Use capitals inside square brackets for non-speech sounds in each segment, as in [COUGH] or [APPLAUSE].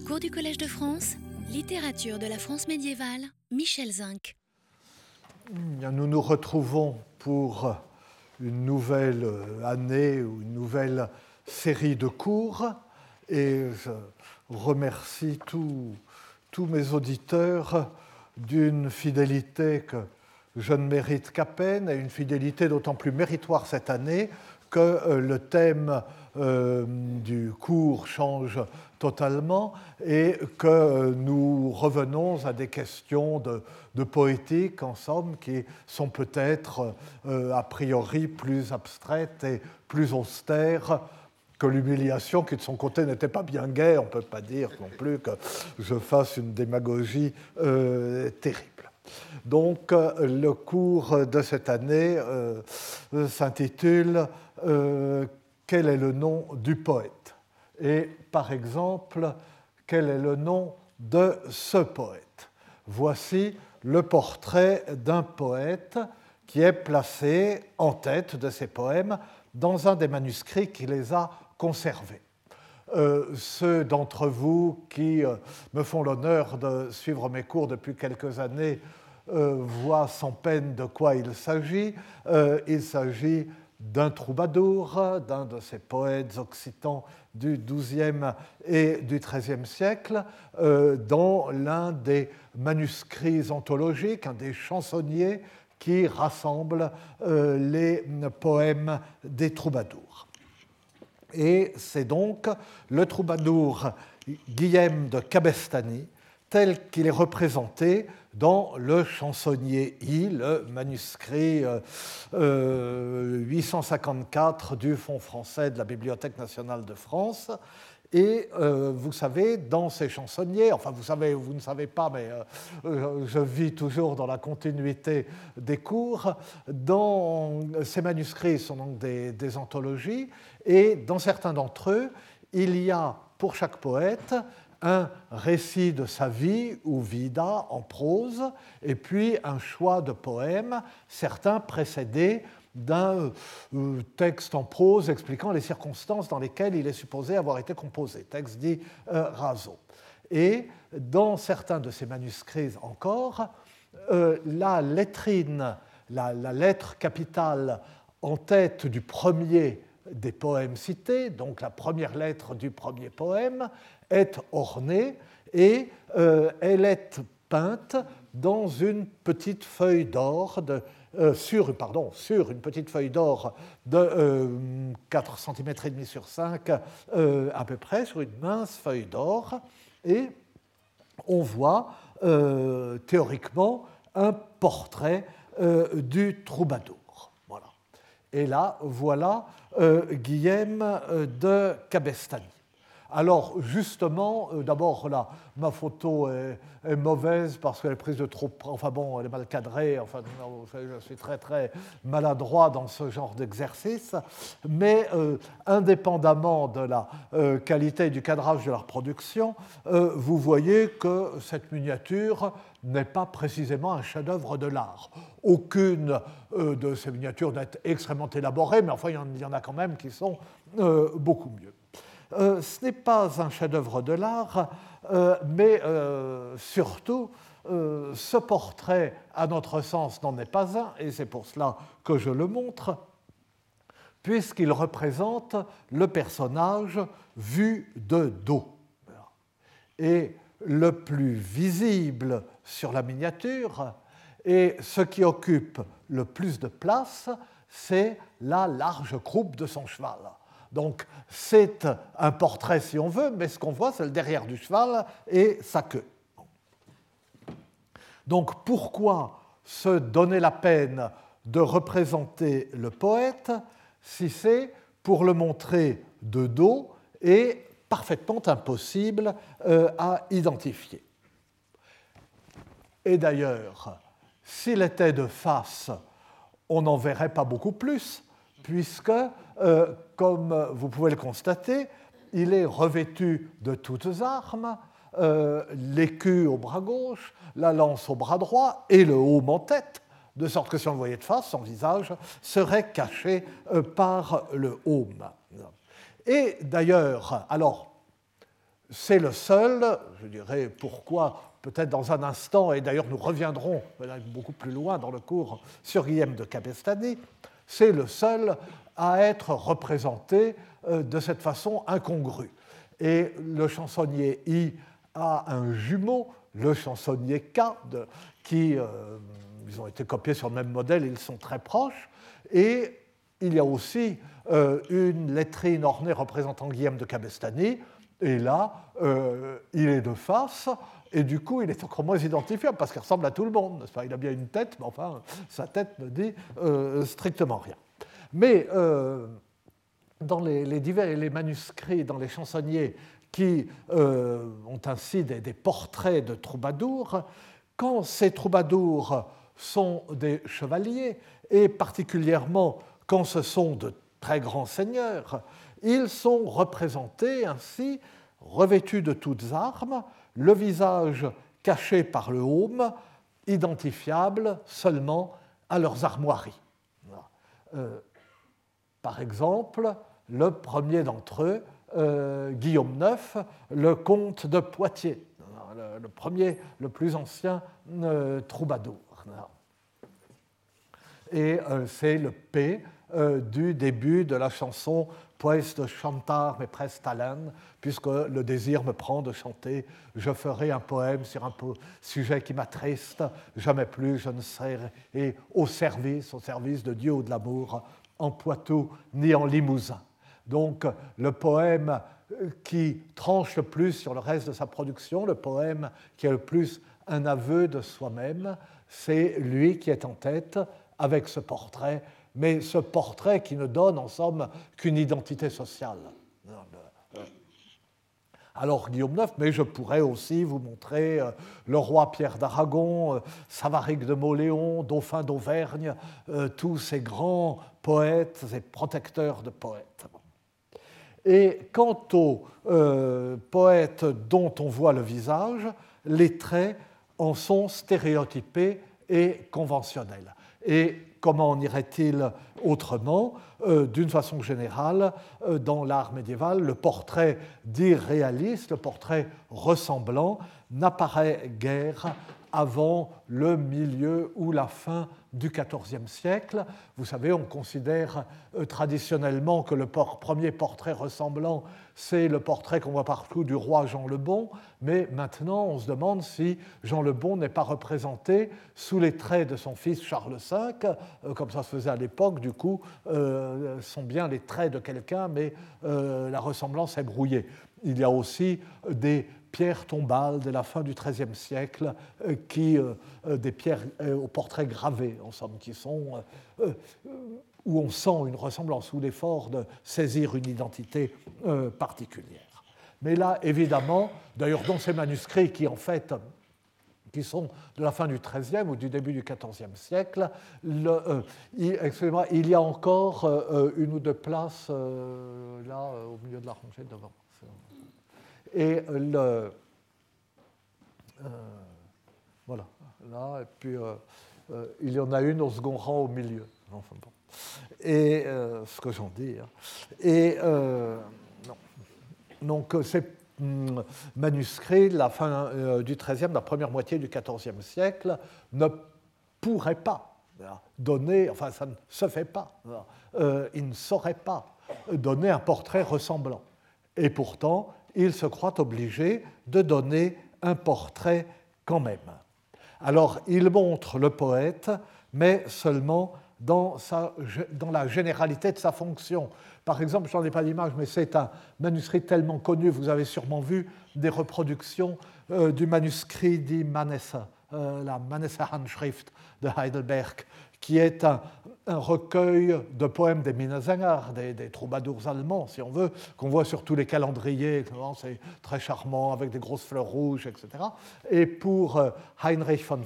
Cours du Collège de France, littérature de la France médiévale, Michel Zinc. Nous nous retrouvons pour une nouvelle année ou une nouvelle série de cours et je remercie tous, tous mes auditeurs d'une fidélité que je ne mérite qu'à peine et une fidélité d'autant plus méritoire cette année que euh, le thème euh, du cours change totalement et que nous revenons à des questions de, poétique, en somme, qui sont peut-être euh, a priori plus abstraites et plus austères que l'humiliation, qui de son côté n'était pas bien gaie. On ne peut pas dire non plus que je fasse une démagogie terrible. Donc le cours de cette année s'intitule euh, quel est le nom du poète et par exemple quel est le nom de ce poète. Voici le portrait d'un poète qui est placé en tête de ses poèmes dans un des manuscrits qui les a conservés. Euh, ceux d'entre vous qui euh, me font l'honneur de suivre mes cours depuis quelques années voient sans peine de quoi il s'agit. il s'agit d'un troubadour, d'un de ces poètes occitans du XIIe et du XIIIe siècle, euh, dans l'un des manuscrits anthologiques, un des chansonniers qui rassemble euh, les poèmes des troubadours. Et c'est donc le troubadour Guillaume de Cabestany, tel qu'il est représenté dans le chansonnier I, le manuscrit 854 euh, du Fonds français de la Bibliothèque nationale de France. Et euh, vous savez, dans ces chansonniers, enfin vous savez, vous ne savez pas, mais euh, je vis toujours dans la continuité des cours, dans ces manuscrits sont donc des anthologies, et dans certains d'entre eux, il y a pour chaque poète un récit de sa vie ou vida en prose, et puis un choix de poèmes, certains précédés d'un euh, texte en prose expliquant les circonstances dans lesquelles il est supposé avoir été composé, texte dit euh, raso. Et dans certains de ces manuscrits encore, euh, la lettrine, la, la lettre capitale en tête du premier des poèmes cités, donc la première lettre du premier poème, est ornée et euh, elle est peinte dans une petite feuille d'or euh, sur, une petite feuille d'or de 4 cm sur 5 euh, à peu près, sur une mince feuille d'or, et on voit théoriquement un portrait du troubadour. Et là, voilà Guillaume de Cabestany. Alors justement, euh, d'abord là, ma photo est, mauvaise parce qu'elle est prise de trop, enfin bon, elle est mal cadrée. Enfin, je suis très très maladroit dans ce genre d'exercice. Mais euh, indépendamment de la euh, qualité du cadrage de la reproduction, vous voyez que cette miniature n'est pas précisément un chef-d'œuvre de l'art. Aucune de ces miniatures n'est extrêmement élaborée, mais enfin il y en a quand même qui sont beaucoup mieux. Euh, ce n'est pas un chef-d'œuvre de l'art, euh, mais euh, surtout, ce portrait, à notre sens, n'en est pas un, et c'est pour cela que je le montre, puisqu'il représente le personnage vu de dos. Et le plus visible sur la miniature, et ce qui occupe le plus de place, c'est la large croupe de son cheval. Donc c'est un portrait si on veut, mais ce qu'on voit, c'est le derrière du cheval et sa queue. Donc pourquoi se donner la peine de représenter le poète si c'est pour le montrer de dos et parfaitement impossible euh, à identifier Et d'ailleurs, s'il était de face, on n'en verrait pas beaucoup plus, puisque euh, comme vous pouvez le constater, il est revêtu de toutes armes, euh, l'écu au bras gauche, la lance au bras droit et le haume en tête, de sorte que si on le voyait de face, son visage serait caché euh, par le haume. Et d'ailleurs, alors, c'est le seul, je dirais pourquoi peut-être dans un instant, et d'ailleurs nous reviendrons beaucoup plus loin dans le cours sur Guillaume de Cabestany, c'est le seul à être représenté euh, de cette façon incongrue. Et le chansonnier I a un jumeau, le chansonnier K, qui, euh, ont été copiés sur le même modèle, ils sont très proches, et il y a aussi euh, une lettrine ornée représentant Guillaume de Cabestany, et là, il est de face, et du coup, il est encore moins identifiable parce qu'il ressemble à tout le monde. Il a bien une tête, mais enfin, sa tête ne dit euh, strictement rien. Mais euh, dans les, divers les manuscrits, dans les chansonniers qui euh, ont ainsi des, portraits de troubadours, quand ces troubadours sont des chevaliers, et particulièrement quand ce sont de très grands seigneurs, ils sont représentés ainsi, revêtus de toutes armes, le visage caché par le haume, identifiable seulement à leurs armoiries. Euh, par exemple, le premier d'entre eux, euh, Guillaume IX, le comte de Poitiers, le, premier, le plus ancien euh, troubadour. Et c'est le P du début de la chanson Pues de chantar mais talent, puisque le désir me prend de chanter, je ferai un poème sur un sujet qui m'attriste, jamais plus je ne serai au service, au service de Dieu ou de l'amour, en Poitou ni en Limousin. Donc le poème qui tranche le plus sur le reste de sa production, le poème qui est le plus un aveu de soi-même, c'est lui qui est en tête avec ce portrait mais ce portrait qui ne donne en somme qu'une identité sociale. Alors Guillaume IX, mais je pourrais aussi vous montrer euh, le roi Pierre d'Aragon, euh, Savaric de Mauléon, Dauphin d'Auvergne, euh, tous ces grands poètes et protecteurs de poètes. Et quant aux poètes dont on voit le visage, les traits en sont stéréotypés et conventionnels. Et comment en irait-il autrement? Euh, D'une façon générale, euh, dans l'art médiéval, le portrait d'irréaliste, le portrait ressemblant, n'apparaît guère avant le milieu ou la fin du XIVe siècle. Vous savez, on considère euh, traditionnellement que le premier portrait ressemblant, c'est le portrait qu'on voit partout du roi Jean le Bon, mais maintenant on se demande si Jean le Bon n'est pas représenté sous les traits de son fils Charles V, euh, comme ça se faisait à l'époque, du coup, euh, sont bien les traits de quelqu'un, mais la ressemblance est brouillée. Il y a aussi des pierres tombales de la fin du XIIIe siècle, euh, qui, euh, euh, des pierres au portrait gravé, en qui sont, où on sent une ressemblance, ou l'effort de saisir une identité particulière. Mais là, évidemment, d'ailleurs, dans ces manuscrits qui, en fait, qui sont de la fin du XIIIe ou du début du XIVe siècle, le, il, il, y a encore une ou deux places là, au milieu de la rangée devant. Et le. Euh, voilà, là, et puis euh, euh, il y en a une au second rang au milieu. Et ce que j'en dis. Hein. Et donc ces hum, manuscrits la fin du XIIIe, la première moitié du XIVe siècle, ne pourraient pas donner, enfin ça ne se fait pas, ils ne sauraient pas donner un portrait ressemblant. Et pourtant, il se croit obligé de donner un portrait quand même. Alors il montre le poète, mais seulement dans, la généralité de sa fonction. Par exemple, je n'en ai pas d'image, mais c'est un manuscrit tellement connu, vous avez sûrement vu des reproductions euh, du manuscrit dit Manessa, euh, la Manessa Handschrift de Heidelberg, qui est un, recueil de poèmes des Minnesänger, des, des, troubadours allemands, si on veut, qu'on voit sur tous les calendriers. C'est très charmant, avec des grosses fleurs rouges, etc. Et pour euh, Heinrich von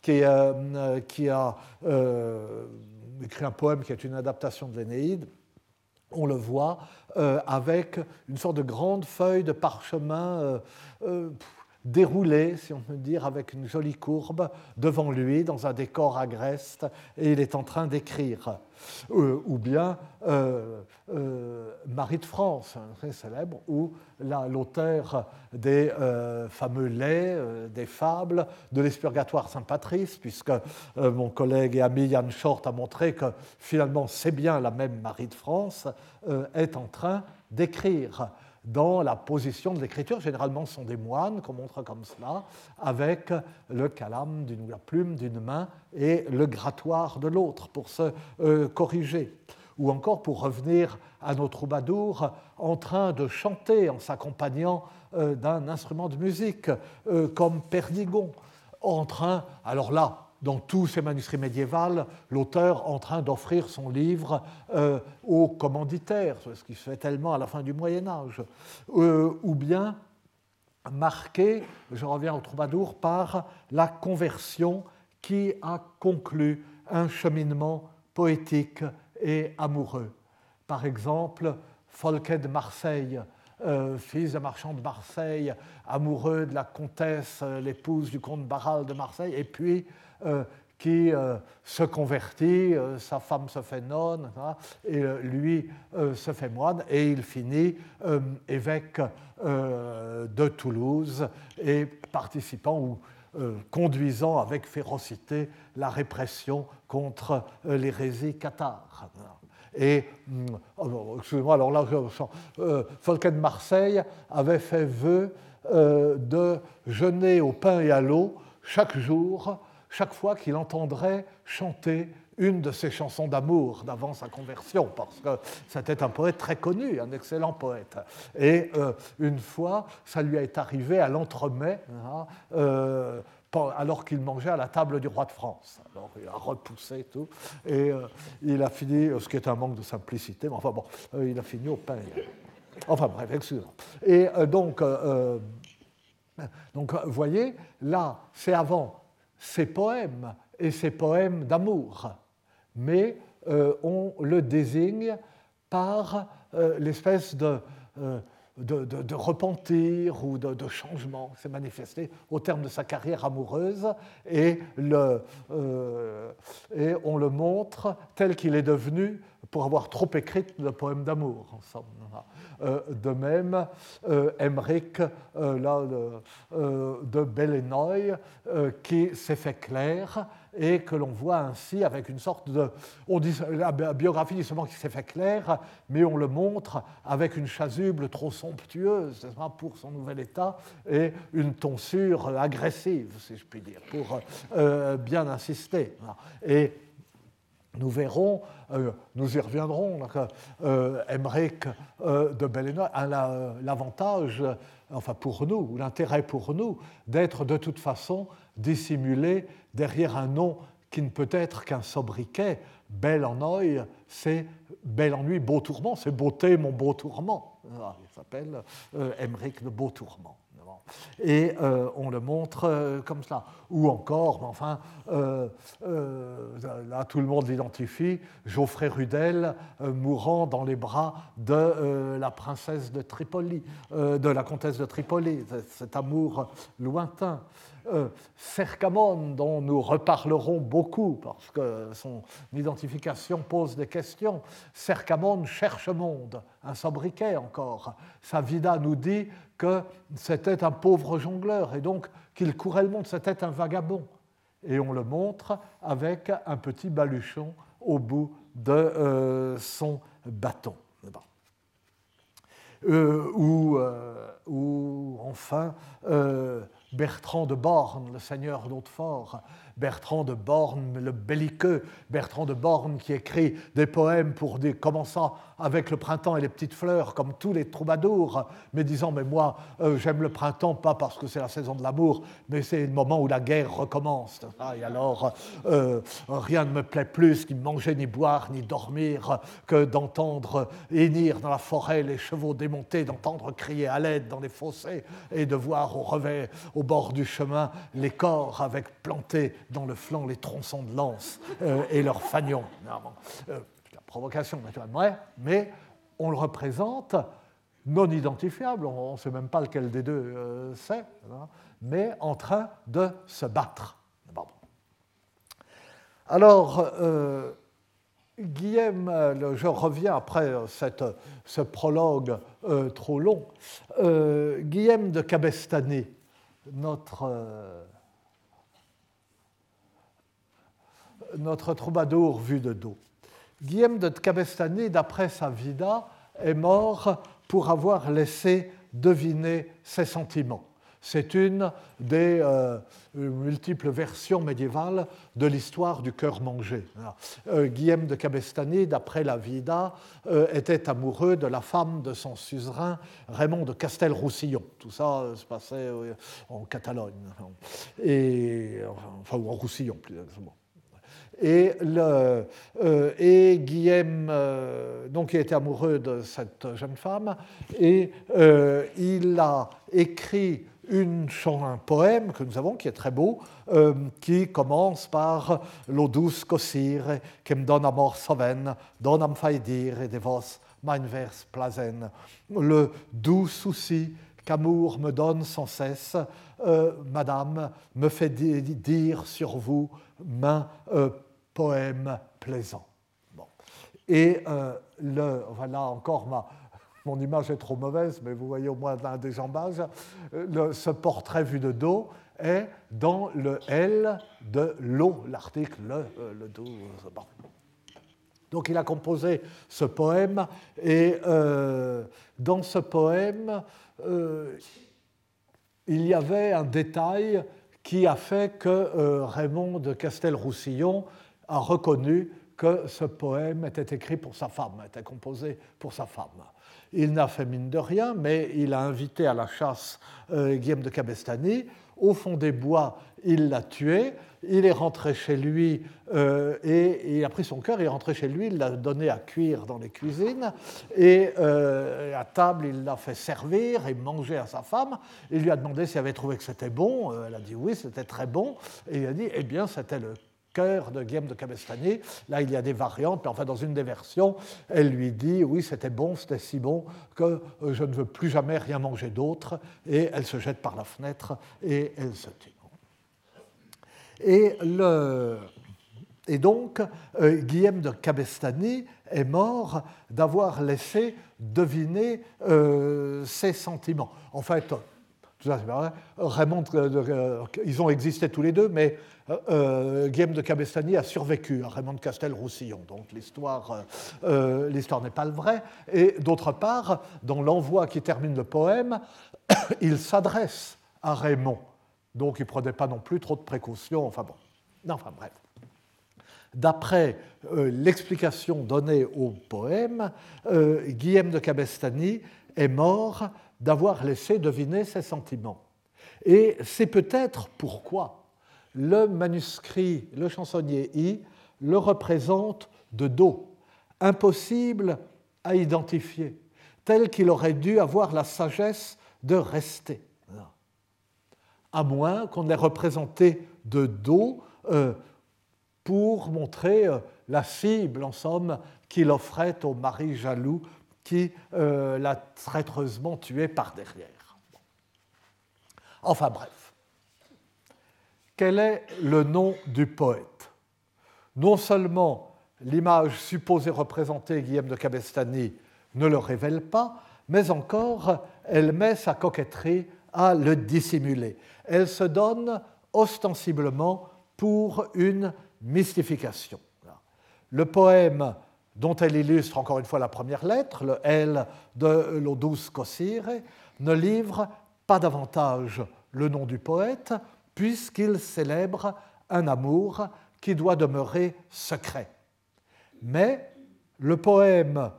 qui, euh, qui a euh, écrit un poème qui est une adaptation de l'Énéide, on le voit avec une sorte de grande feuille de parchemin déroulé, si on peut dire, avec une jolie courbe devant lui dans un décor agreste et il est en train d'écrire. Euh, ou bien euh, euh, Marie de France, très célèbre, où l'auteur des fameux laits, des fables, de l'Espurgatoire Saint-Patrice, puisque mon collègue et ami Yann Short a montré que finalement c'est bien la même Marie de France, est en train d'écrire dans la position de l'écriture. Généralement, ce sont des moines qu'on montre comme cela, avec le calame, ou la plume d'une main et le grattoir de l'autre pour se euh, corriger. Ou encore pour revenir à nos troubadours en train de chanter en s'accompagnant euh, d'un instrument de musique, euh, comme Perdigon, en train, alors là, dans tous ces manuscrits médiévaux, l'auteur en train d'offrir son livre euh, aux commanditaires, ce qui se fait tellement à la fin du Moyen Âge, euh, ou bien marqué, je reviens au troubadour, par la conversion qui a conclu un cheminement poétique et amoureux. Par exemple, Folquet de Marseille, euh, fils de marchand de Marseille, amoureux de la comtesse, l'épouse du comte Barral de Marseille, et puis qui euh, se convertit, euh, sa femme se fait nonne, hein, et lui se fait moine, et il finit évêque de Toulouse et participant ou conduisant avec férocité la répression contre l'hérésie cathare. Et, excusez-moi, alors là, euh, de Marseille avait fait vœu de jeûner au pain et à l'eau chaque jour chaque fois qu'il entendrait chanter une de ses chansons d'amour d'avant sa conversion, parce que c'était un poète très connu, un excellent poète. Et euh, une fois, ça lui est arrivé à l'entremets, hein, euh, alors qu'il mangeait à la table du roi de France. Alors il a repoussé tout, et euh, il a fini, ce qui est un manque de simplicité, mais enfin bon, il a fini au pain. Enfin bref, excusez-moi. Et donc, donc, vous voyez, là, c'est avant ses poèmes et ses poèmes d'amour, mais euh, on le désigne par euh, l'espèce de, euh, de, repentir ou de, changement. Qui s'est manifesté au terme de sa carrière amoureuse et, le, et on le montre tel qu'il est devenu pour avoir trop écrit de poèmes d'amour. Euh, de même, Emmerich euh, euh, de Belenoy, qui s'est fait clair et que l'on voit ainsi avec une sorte de... On dit, la biographie dit seulement qu'il s'est fait clair, mais on le montre avec une chasuble trop somptueuse pour son nouvel état et une tonsure agressive, si je puis dire, pour bien insister. Et nous verrons, euh, nous y reviendrons, euh, Emmerich euh, de a l'avantage, enfin pour nous, l'intérêt pour nous, d'être de toute façon dissimulé derrière un nom qui ne peut être qu'un sobriquet. Bel en oeil, c'est bel ennui, beau tourment, c'est beauté, mon beau tourment. il s'appelle Emmerich de Beau Tourment et euh, on le montre euh, comme cela. Ou encore, mais enfin, euh, là tout le monde l'identifie, Geoffrey Rudel mourant dans les bras de la princesse de Tripoli, de la comtesse de Tripoli, cet amour lointain. Cercamone, dont nous reparlerons beaucoup parce que son identification pose des questions. Cercamone cherche monde, un sobriquet encore. Sa vida nous dit que c'était un pauvre jongleur et donc qu'il courait le monde, c'était un vagabond. Et on le montre avec un petit baluchon au bout de euh, son bâton. Euh, ou, euh, ou, enfin Bertrand de Borne, le seigneur d'Hautefort, Bertrand de Borne, le belliqueux Bertrand de Borne qui écrit des poèmes pour des, commençant avec le printemps et les petites fleurs, comme tous les troubadours, mais disant Mais moi, euh, j'aime le printemps, pas parce que c'est la saison de l'amour, mais c'est le moment où la guerre recommence. Et alors, euh, rien ne me plaît plus ni manger, ni boire, ni dormir que d'entendre hennir dans la forêt les chevaux démontés, d'entendre crier à l'aide dans les fossés et de voir au, revers, au bord du chemin les corps avec plantés dans le flanc les tronçons de lance euh, et leurs fagnons. Euh, la provocation, naturellement, mais on le représente non identifiable, on ne sait même pas lequel des deux c'est, hein, mais en train de se battre. Alors, Guillaume, euh, je reviens après euh, ce prologue euh, trop long, Guillaume de Cabestany, notre, notre troubadour vu de dos. Guillaume de Cabestany, d'après sa vida, est mort pour avoir laissé deviner ses sentiments. C'est une des euh, multiples versions médiévales de l'histoire du cœur mangé. Euh, Guillaume de Cabestany, d'après la Vida, euh, était amoureux de la femme de son suzerain Raymond de Castelroussillon. Tout ça se passait en Catalogne, enfin, en Roussillon plus exactement. Et, le, et, Guillaume, donc, il était amoureux de cette jeune femme, et il a écrit une, un poème que nous avons qui est très beau, euh, qui commence par Lo dus cosire, que me donne amor soven, donam dire de vos mein vers plazen. Le doux souci qu'amour me donne sans cesse, euh, Madame, me fait dire sur vous main euh, poème plaisant. Bon. Et le, voilà encore ma, mon image est trop mauvaise, mais vous voyez au moins un déjambage, ce portrait vu de dos est dans le L de l'eau, l'article le, euh, le do. Donc il a composé ce poème, et euh, dans ce poème, euh, il y avait un détail qui a fait que Raymond de Castelroussillon a reconnu que ce poème était écrit pour sa femme, était composé pour sa femme. Il n'a fait mine de rien, mais il a invité à la chasse euh, Guillaume de Cabestany. Au fond des bois, il l'a tué. Il est rentré chez lui euh, et il a pris son cœur. Il est rentré chez lui, il l'a donné à cuire dans les cuisines. Et euh, à table, il l'a fait servir et manger à sa femme. Il lui a demandé s'il avait trouvé que c'était bon. Elle a dit oui, c'était très bon. Et il a dit eh bien, c'était le cœur de Guillaume de Cabestany. Là, il y a des variantes, mais enfin, dans une des versions, elle lui dit Oui, c'était bon, c'était si bon que euh, je ne veux plus jamais rien manger d'autre. Et elle se jette par la fenêtre et elle se tue. Et, le, et donc, euh, Guillaume de Cabestany est mort d'avoir laissé deviner euh, ses sentiments. En fait, Raymond, ils ont existé tous les deux, mais euh, euh, Guillaume de Cabestany a survécu à Raymond de Castel-Roussillon. Donc l'histoire euh, n'est pas le vrai. Et d'autre part, dans l'envoi qui termine le poème, [COUGHS] il s'adresse à Raymond. Donc il ne prenait pas non plus trop de précautions. Enfin bon. enfin bref. D'après l'explication donnée au poème, Guillaume de Cabestany est mort d'avoir laissé deviner ses sentiments. Et c'est peut-être pourquoi le manuscrit, le chansonnier I, le représente de dos, impossible à identifier, tel qu'il aurait dû avoir la sagesse de rester. À moins qu'on l'ait représenté de dos euh, pour montrer euh, la cible, en somme, qu'il offrait au mari jaloux qui euh, l'a traîtreusement tué par derrière. Enfin bref quel est le nom du poète? Non seulement l'image supposée représenter Guillaume de Cabestany ne le révèle pas, mais encore elle met sa coquetterie à le dissimuler. Elle se donne ostensiblement pour une mystification. Le poème dont elle illustre encore une fois la première lettre, le L de l'Odus Cosire, ne livre pas davantage le nom du poète, puisqu'il célèbre un amour qui doit demeurer secret. Mais le poème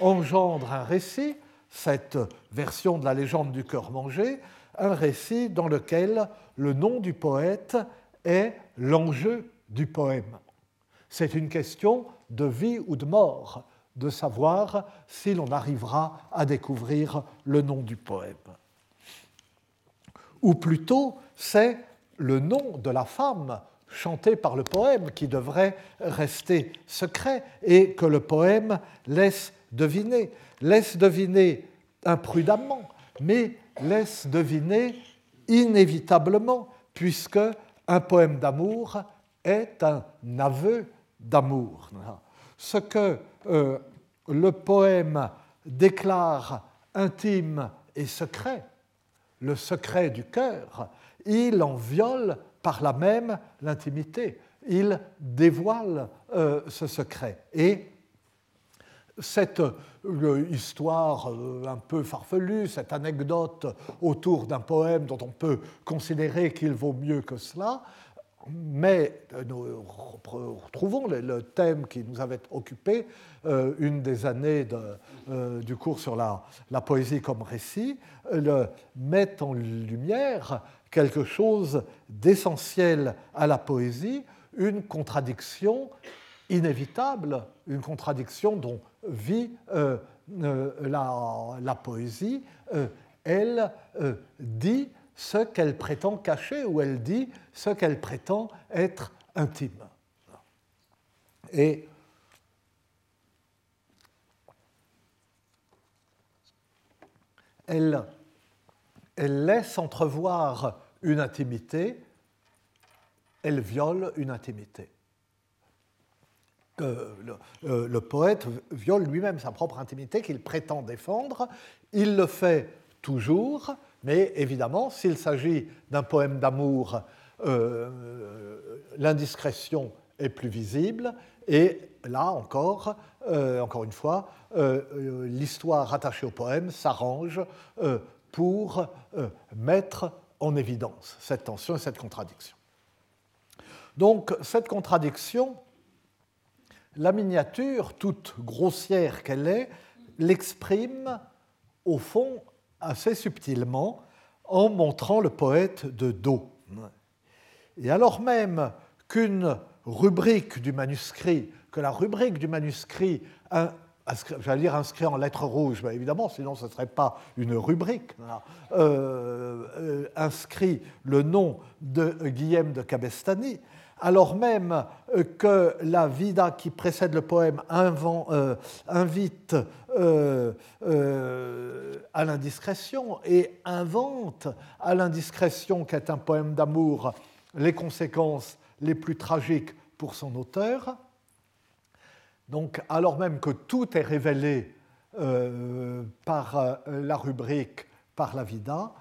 engendre un récit, cette version de la légende du cœur mangé, un récit dans lequel le nom du poète est l'enjeu du poème. C'est une question de vie ou de mort, de savoir si l'on arrivera à découvrir le nom du poème. Ou plutôt, c'est le nom de la femme chantée par le poème qui devrait rester secret et que le poème laisse deviner. Laisse deviner imprudemment, mais laisse deviner inévitablement, puisque un poème d'amour est un aveu d'amour. Ce que euh, le poème déclare intime et secret, le secret du cœur, il en viole par là même l'intimité. Il dévoile euh, ce secret. Et cette euh, histoire un peu farfelue, cette anecdote autour d'un poème dont on peut considérer qu'il vaut mieux que cela, mais nous retrouvons le, thème qui nous avait occupé une des années du cours sur la, la poésie comme récit, le met en lumière quelque chose d'essentiel à la poésie, une contradiction inévitable, une contradiction dont vit euh, euh, la, poésie. Euh, elle dit ce qu'elle prétend cacher ou elle dit ce qu'elle prétend être intime. Et elle laisse entrevoir une intimité, elle viole une intimité. Euh, le, poète viole lui-même sa propre intimité qu'il prétend défendre. Il le fait toujours, mais évidemment, s'il s'agit d'un poème d'amour, euh, l'indiscrétion est plus visible. Et là encore, euh, encore une fois, l'histoire rattachée au poème s'arrange pour euh, mettre en évidence cette tension et cette contradiction. Donc cette contradiction, la miniature, toute grossière qu'elle est, l'exprime au fond assez subtilement en montrant le poète de dos. Et alors même qu'une rubrique du manuscrit, que la rubrique du manuscrit j'allais dire inscrit en lettres rouges, mais évidemment, sinon ce ne serait pas une rubrique, euh, euh, inscrit le nom de Guillaume de Cabestany, alors même euh, que la vida qui précède le poème invite à l'indiscrétion et invente à l'indiscrétion, qui est un poème d'amour, les conséquences les plus tragiques pour son auteur, donc, alors même que tout est révélé euh, par euh, la rubrique, par la vida,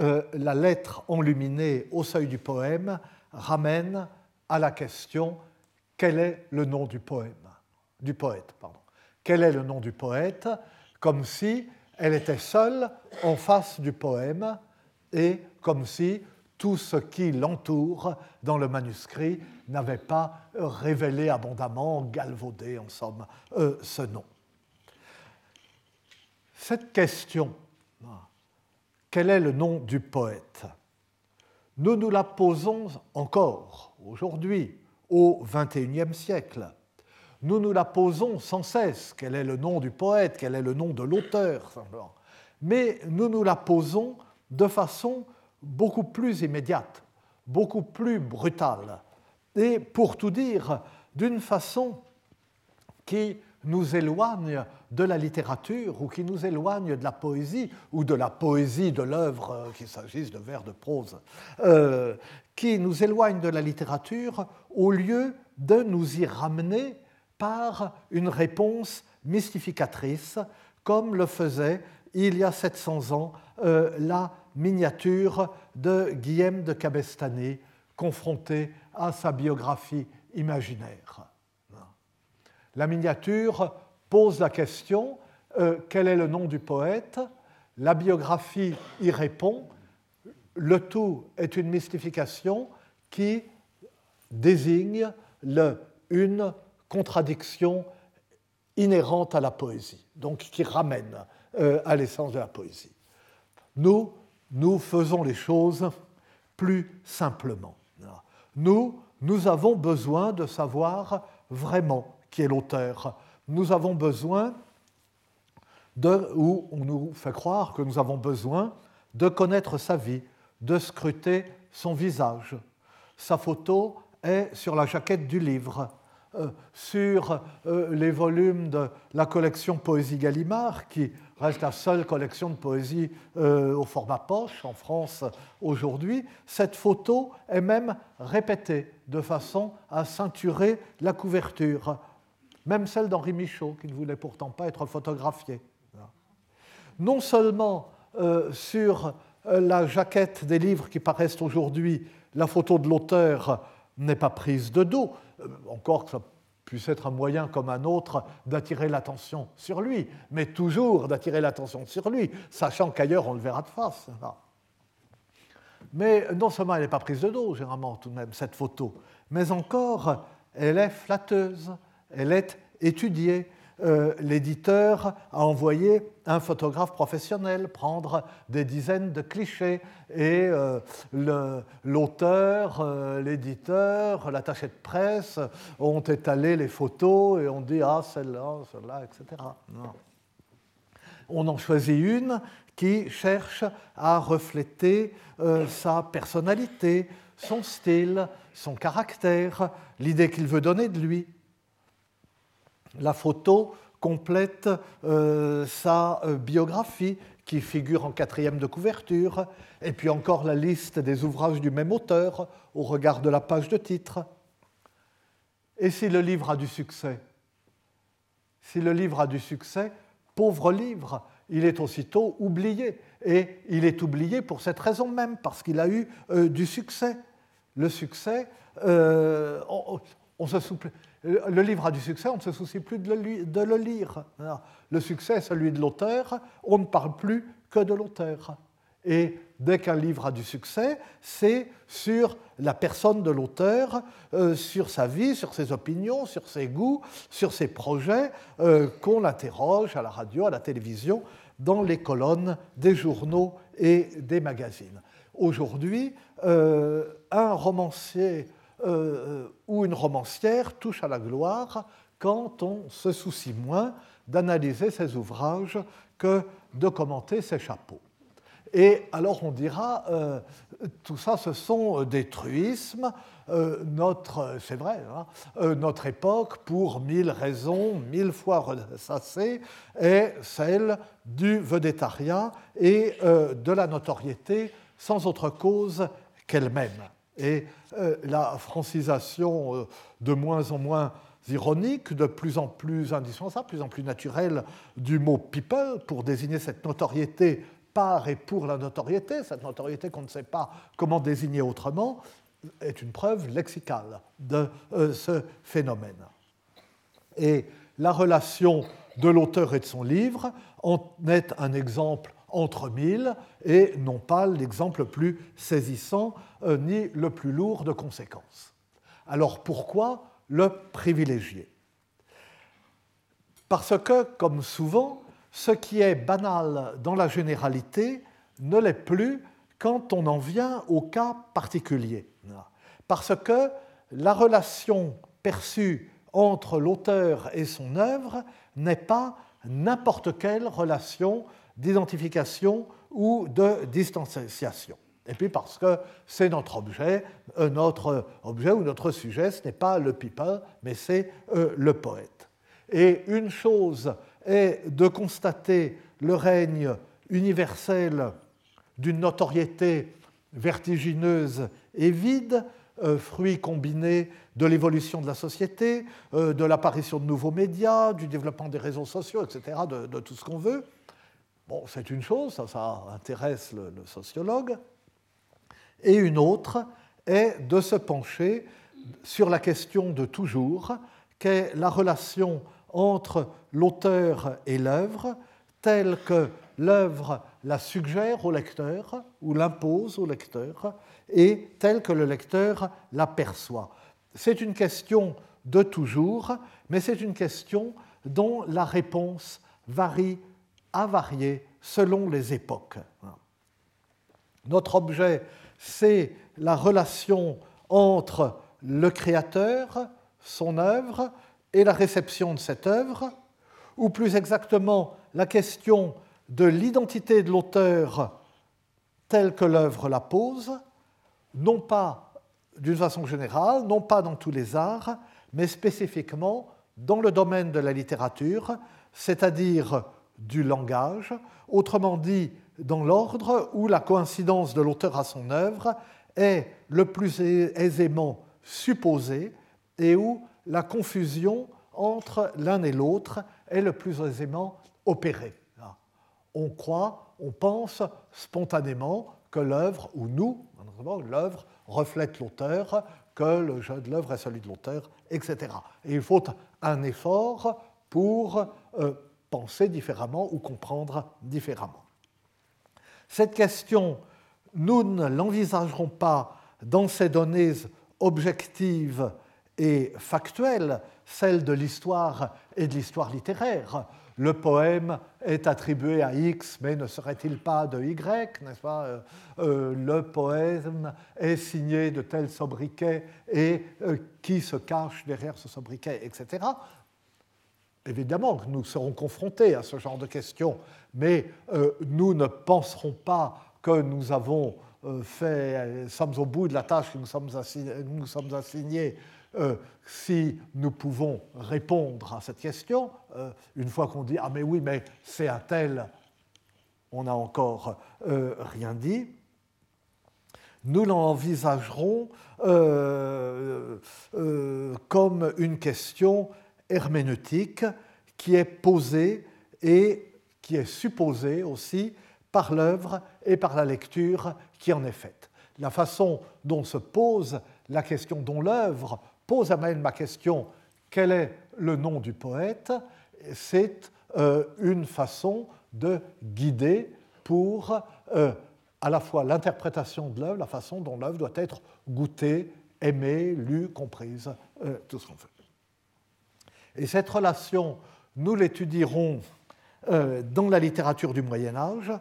euh, la lettre enluminée au seuil du poème ramène à la question quel est le nom du poème, du poète, pardon. Quel est le nom du poète Comme si elle était seule en face du poème et comme si tout ce qui l'entoure dans le manuscrit n'avait pas révélé abondamment, galvaudé en somme, euh, ce nom. Cette question, quel est le nom du poète Nous nous la posons encore aujourd'hui, au XXIe siècle. Nous nous la posons sans cesse, quel est le nom du poète, quel est le nom de l'auteur, Mais nous nous la posons de façon beaucoup plus immédiate, beaucoup plus brutale, et pour tout dire, d'une façon qui nous éloigne de la littérature ou qui nous éloigne de la poésie ou de la poésie de l'œuvre, euh, qu'il s'agisse de vers, de prose, euh, qui nous éloigne de la littérature au lieu de nous y ramener par une réponse mystificatrice, comme le faisait il y a 700 ans euh, la miniature de Guillaume de Cabestany, confronté à sa biographie imaginaire. La miniature pose la question euh, quel est le nom du poète? La biographie y répond. Le tout est une mystification qui désigne une contradiction inhérente à la poésie, donc qui ramène euh, à l'essence de la poésie. Nous, nous faisons les choses plus simplement. Nous, nous avons besoin de savoir vraiment qui est l'auteur. Nous avons besoin de, ou on nous fait croire que nous avons besoin de connaître sa vie, de scruter son visage. Sa photo est sur la jaquette du livre. sur les volumes de la collection Poésie Gallimard, qui reste la seule collection de poésie au format poche en France aujourd'hui, cette photo est même répétée de façon à ceinturer la couverture, même celle d'Henri Michaud, qui ne voulait pourtant pas être photographié. Non seulement sur la jaquette des livres qui paraissent aujourd'hui, la photo de l'auteur n'est pas prise de dos, euh, encore que ça puisse être un moyen comme un autre d'attirer l'attention sur lui, mais toujours d'attirer l'attention sur lui, sachant qu'ailleurs on le verra de face. Mais non seulement elle n'est pas prise de dos, généralement tout de même, cette photo, mais encore elle est flatteuse, elle est étudiée, euh, l'éditeur a envoyé un photographe professionnel prendre des dizaines de clichés et euh, l'auteur, euh, l'éditeur, l'attaché de presse ont étalé les photos et ont dit ah celle-là, celle-là, etc. On en choisit une qui cherche à refléter sa personnalité, son style, son caractère, l'idée qu'il veut donner de lui la photo complète euh, sa euh, biographie qui figure en quatrième de couverture, et puis encore la liste des ouvrages du même auteur au regard de la page de titre. Et si le livre a du succès? Si le livre a du succès, pauvre livre, il est aussitôt oublié. Et il est oublié pour cette raison même, parce qu'il a eu euh, du succès. Le succès, se le livre a du succès, on ne se soucie plus de le, lire. Le succès est celui de l'auteur, on ne parle plus que de l'auteur. Et dès qu'un livre a du succès, c'est sur la personne de l'auteur, euh, sur sa vie, sur ses opinions, sur ses goûts, sur ses projets, euh, qu'on l'interroge à la radio, à la télévision, dans les colonnes des journaux et des magazines. Aujourd'hui, euh, un romancier euh, où une romancière touche à la gloire quand on se soucie moins d'analyser ses ouvrages que de commenter ses chapeaux. Et alors on dira, euh, tout ça ce sont des truismes, euh, notre, c'est vrai, hein, notre époque, pour mille raisons, mille fois ressassées, est celle du vedettariat et de la notoriété sans autre cause qu'elle-même. Et euh, la francisation euh, de moins en moins ironique, de plus en plus indispensable, plus en plus naturelle du mot people pour désigner cette notoriété par et pour la notoriété, cette notoriété qu'on ne sait pas comment désigner autrement, est une preuve lexicale de euh, ce phénomène. Et la relation de l'auteur et de son livre en est un exemple entre mille et non pas l'exemple le plus saisissant euh, ni le plus lourd de conséquences. Alors pourquoi le privilégier? Parce que, comme souvent, ce qui est banal dans la généralité ne l'est plus quand on en vient au cas particulier. Parce que la relation perçue entre l'auteur et son œuvre n'est pas n'importe quelle relation d'identification ou de distanciation. Et puis parce que c'est notre objet, euh, notre objet ou notre sujet, ce n'est pas le people, mais c'est euh, le poète. Et une chose est de constater le règne universel d'une notoriété vertigineuse et vide, euh, fruit combiné de l'évolution de la société, de l'apparition de nouveaux médias, du développement des réseaux sociaux, etc., de tout ce qu'on veut. Bon, c'est une chose, ça, intéresse le, sociologue. Et une autre est de se pencher sur la question de toujours, qu'est la relation entre l'auteur et l'œuvre, telle que l'œuvre la suggère au lecteur ou l'impose au lecteur, et telle que le lecteur l'aperçoit. C'est une question de toujours, mais c'est une question dont la réponse varie a varié selon les époques. Notre objet, c'est la relation entre le créateur, son œuvre, et la réception de cette œuvre, ou plus exactement la question de l'identité de l'auteur telle que l'œuvre la pose, non pas d'une façon générale, non pas dans tous les arts, mais spécifiquement dans le domaine de la littérature, c'est-à-dire du langage, autrement dit dans l'ordre où la coïncidence de l'auteur à son œuvre est le plus aisément supposée et où la confusion entre l'un et l'autre est le plus aisément opérée. On croit, on pense spontanément que l'œuvre, ou nous, l'œuvre, reflète l'auteur, que le jeu de l'œuvre est celui de l'auteur, etc. Et il faut un effort pour euh, penser différemment ou comprendre différemment. Cette question, nous ne l'envisagerons pas dans ces données objectives et factuelles, celles de l'histoire et de l'histoire littéraire. Le poème est attribué à X, mais ne serait-il pas de Y, n'est-ce pas? Euh, euh, Le poème est signé de tel sobriquet et euh, qui se cache derrière ce sobriquet, etc. Évidemment que nous serons confrontés à ce genre de questions, mais nous ne penserons pas que nous avons fait, sommes au bout de la tâche que nous sommes nous sommes assignés euh, si nous pouvons répondre à cette question, euh, une fois qu'on dit Ah, mais oui, mais c'est un tel, on n'a encore euh, rien dit, nous l'envisagerons comme une question herméneutique qui est posée et qui est supposée aussi par l'œuvre et par la lecture qui en est faite. La façon dont se pose la question, dont l'œuvre pose à ma question quel est le nom du poète, c'est euh, une façon de guider pour euh, à la fois l'interprétation de l'œuvre, la façon dont l'œuvre doit être goûtée, aimée, lue, comprise, euh, tout ce qu'on fait. Et cette relation, nous l'étudierons dans la littérature du Moyen Âge,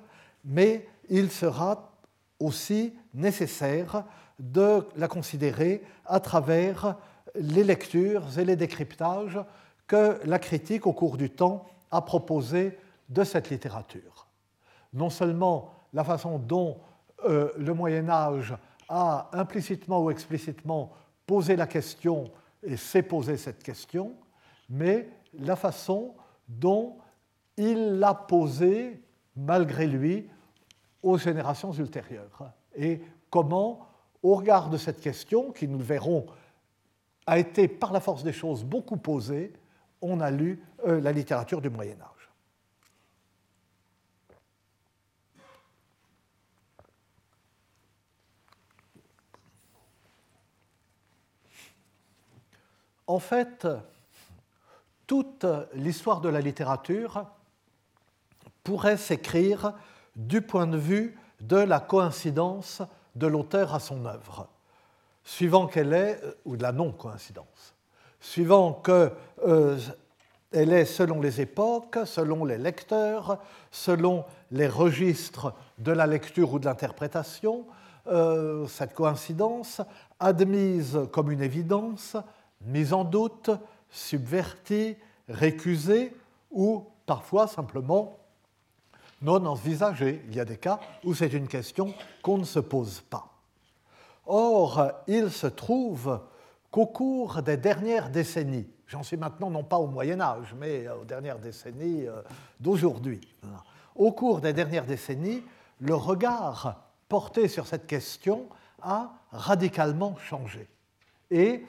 mais il sera aussi nécessaire de la considérer à travers les lectures et les décryptages que la critique, au cours du temps, a proposé de cette littérature. Non seulement la façon dont euh, le Moyen Âge a implicitement ou explicitement posé la question et s'est posé cette question, mais la façon dont il l'a posée, malgré lui, aux générations ultérieures. Et comment, au regard de cette question, qui nous le verrons a été par la force des choses beaucoup posé, on a lu euh, la littérature du Moyen Âge. En fait, toute l'histoire de la littérature pourrait s'écrire du point de vue de la coïncidence de l'auteur à son œuvre suivant qu'elle est, euh, ou de la non-coïncidence, suivant qu'elle euh, est selon les époques, selon les lecteurs, selon les registres de la lecture ou de l'interprétation, euh, cette coïncidence admise comme une évidence, mise en doute, subvertie, récusée ou parfois simplement non envisagée. Il y a des cas où c'est une question qu'on ne se pose pas. Or, il se trouve qu'au cours des dernières décennies, j'en suis maintenant non pas au Moyen Âge, mais aux dernières décennies euh, d'aujourd'hui, au cours des dernières décennies, le regard porté sur cette question a radicalement changé. Et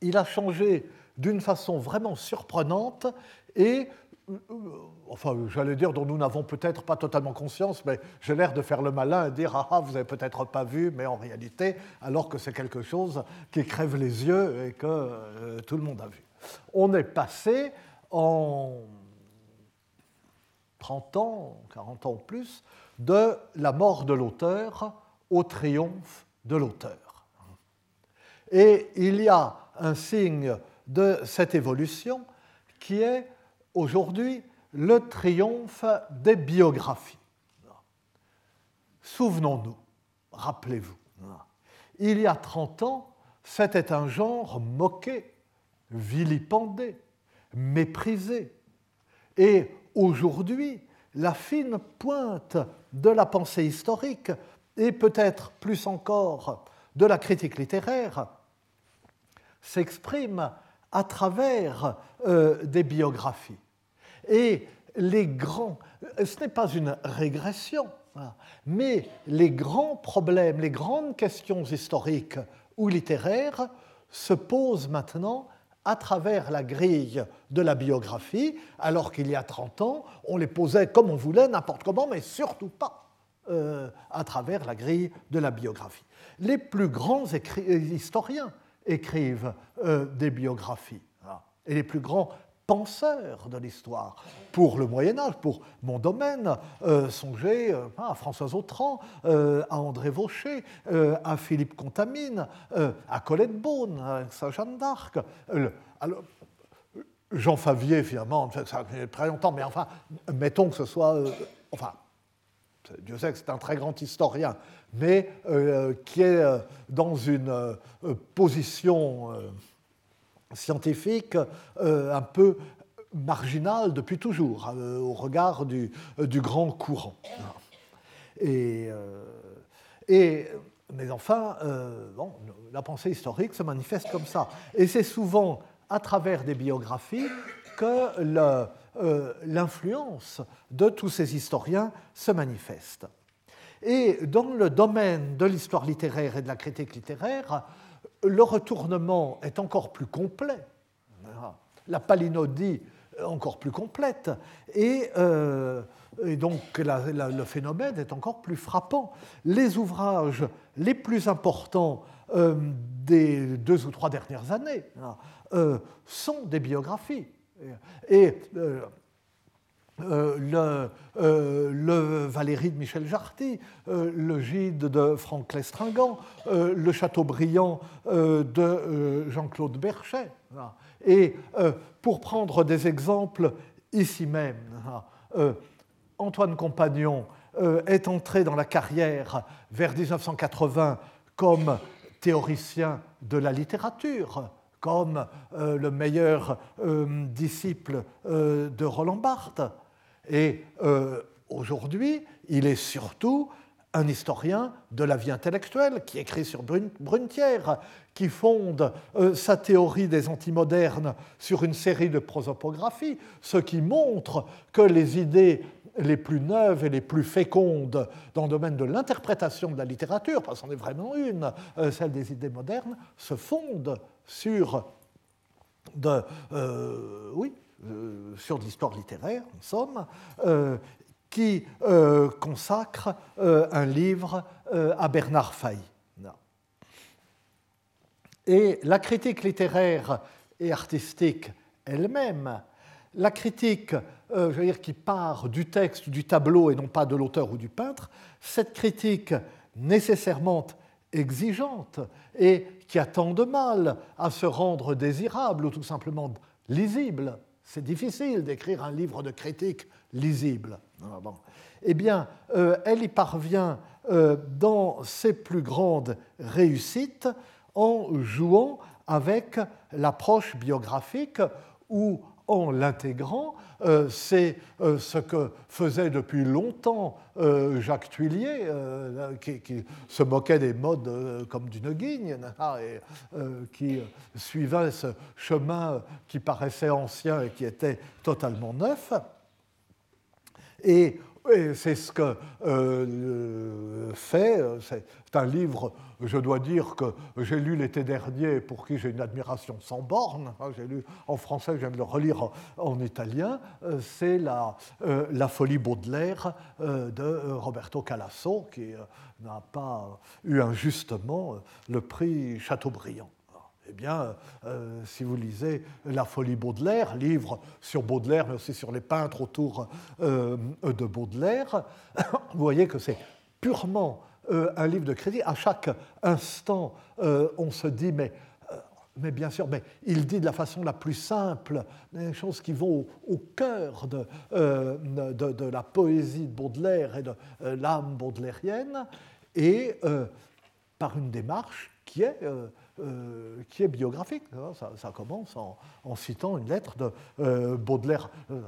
il a changé d'une façon vraiment surprenante et euh, enfin, j'allais dire, dont nous n'avons peut-être pas totalement conscience, mais j'ai l'air de faire le malin et dire Ah, ah vous n'avez peut-être pas vu, mais en réalité, alors que c'est quelque chose qui crève les yeux et que euh, tout le monde a vu. On est passé en 30 ans, 40 ans ou plus, de la mort de l'auteur au triomphe de l'auteur. Et il y a un signe de cette évolution qui est aujourd'hui le triomphe des biographies. Souvenons-nous, rappelez-vous, il y a 30 ans, c'était un genre moqué, vilipendé, méprisé. Et aujourd'hui, la fine pointe de la pensée historique, et peut-être plus encore de la critique littéraire, s'exprime à travers des biographies. Et les grands, ce n'est pas une régression, hein, mais les grands problèmes, les grandes questions historiques ou littéraires se posent maintenant à travers la grille de la biographie, alors qu'il y a 30 ans, on les posait comme on voulait, n'importe comment, mais surtout pas euh, à travers la grille de la biographie. Les plus grands historiens écrivent euh, des biographies, et les plus grands penseurs de l'histoire. Pour le Moyen Âge, pour mon domaine, euh, songez euh, à François Autran, à André Vaucher, à Philippe Contamine, à Colette Beaune, à Jeanne d'Arc. Jean Favier, finalement, ça fait très longtemps, mais enfin, mettons que ce soit. enfin, Dieu sait que c'est un très grand historien, mais qui est dans une position scientifique euh, un peu marginal depuis toujours, euh, au regard du, grand courant. Et, euh, mais enfin, bon, la pensée historique se manifeste comme ça. Et c'est souvent à travers des biographies que l'influence de tous ces historiens se manifeste. Et dans le domaine de l'histoire littéraire et de la critique littéraire, le retournement est encore plus complet, la palinodie encore plus complète, et, euh, donc le phénomène est encore plus frappant. Les ouvrages les plus importants euh, des deux ou trois dernières années euh, sont des biographies. Et euh, le, euh, le, Valérie de Michel Jarty, euh, le Gide de Franck Lestringant, le Chateaubriand de Jean-Claude Berchet. Et pour prendre des exemples ici même, Antoine Compagnon est entré dans la carrière vers 1980 comme théoricien de la littérature, comme le meilleur disciple de Roland Barthes. Et euh, aujourd'hui, il est surtout un historien de la vie intellectuelle qui écrit sur Brunetière, qui fonde euh, sa théorie des antimodernes sur une série de prosopographies, ce qui montre que les idées les plus neuves et les plus fécondes dans le domaine de l'interprétation de la littérature, parce qu'on est vraiment une, euh, celle des idées modernes, se fondent sur de, oui, euh, sur l'histoire littéraire, en somme, euh, qui euh, consacre un livre à Bernard Fahy. Et la critique littéraire et artistique elle-même, la critique je veux dire, qui part du texte, du tableau et non pas de l'auteur ou du peintre, cette critique nécessairement exigeante et qui a tant de mal à se rendre désirable ou tout simplement lisible, c'est difficile d'écrire un livre de critique lisible. Ah, eh bien, euh, elle y parvient euh, dans ses plus grandes réussites en jouant avec l'approche biographique ou en l'intégrant. Euh, c'est euh, ce que faisait depuis longtemps euh, Jacques Tuillier, qui, se moquait des modes comme d'une guigne, et qui suivait ce chemin qui paraissait ancien et qui était totalement neuf. Et c'est ce que euh, fait, c'est un livre, je dois dire que j'ai lu l'été dernier, pour qui j'ai une admiration sans borne, hein, j'ai lu en français, je viens de le relire en, italien, euh, c'est la, euh, la, folie Baudelaire de Roberto Calasso, qui n'a pas eu injustement le prix Chateaubriand. Eh bien, euh, si vous lisez La folie Baudelaire, livre sur Baudelaire, mais aussi sur les peintres autour euh, de Baudelaire, [COUGHS] vous voyez que c'est purement euh, un livre de crédit. À chaque instant, on se dit, mais, mais bien sûr, mais il dit de la façon la plus simple des choses qui vont au, cœur de, de, de, la poésie de Baudelaire et de l'âme baudelairienne, et par une démarche qui est euh, qui est biographique. Hein. Ça, commence en, citant une lettre de euh, Baudelaire. Euh,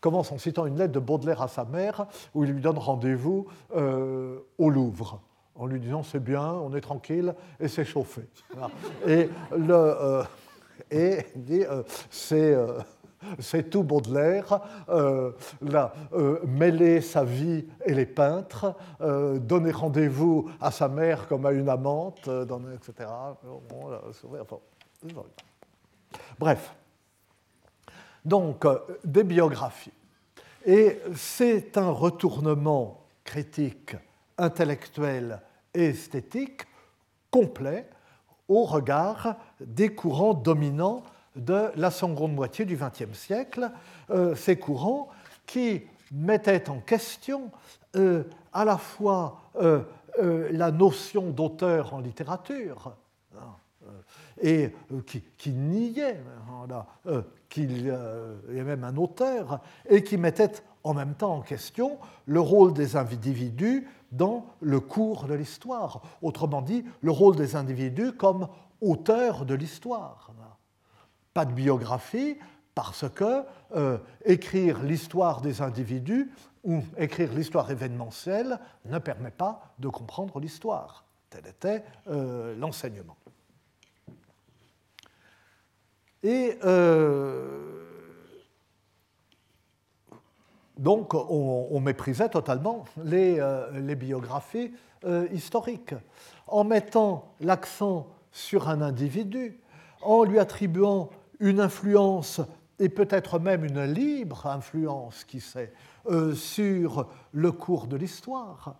commence en citant une lettre de Baudelaire à sa mère où il lui donne rendez-vous au Louvre. en lui disant c'est bien, on est tranquille et c'est chauffé. Et, le, et dit c'est c'est tout Baudelaire, euh, euh, mêler sa vie et les peintres, euh, donner rendez-vous à sa mère comme à une amante, etc. Bref. Donc, des biographies. Et c'est un retournement critique, intellectuel et esthétique complet au regard des courants dominants de la seconde moitié du XXe siècle, euh, ces courants qui mettaient en question euh, à la fois euh, la notion d'auteur en littérature, hein, et qui, niaient qu'il y ait même un auteur, et qui mettaient en même temps en question le rôle des individus dans le cours de l'histoire. Autrement dit, le rôle des individus comme auteurs de l'histoire pas de biographie, parce que euh, écrire l'histoire des individus ou écrire l'histoire événementielle ne permet pas de comprendre l'histoire. Tel était euh, l'enseignement. Et euh, donc on, méprisait totalement les, les biographies historiques. En mettant l'accent sur un individu, en lui attribuant une influence et peut-être même une libre influence, qui sait, euh, sur le cours de l'histoire,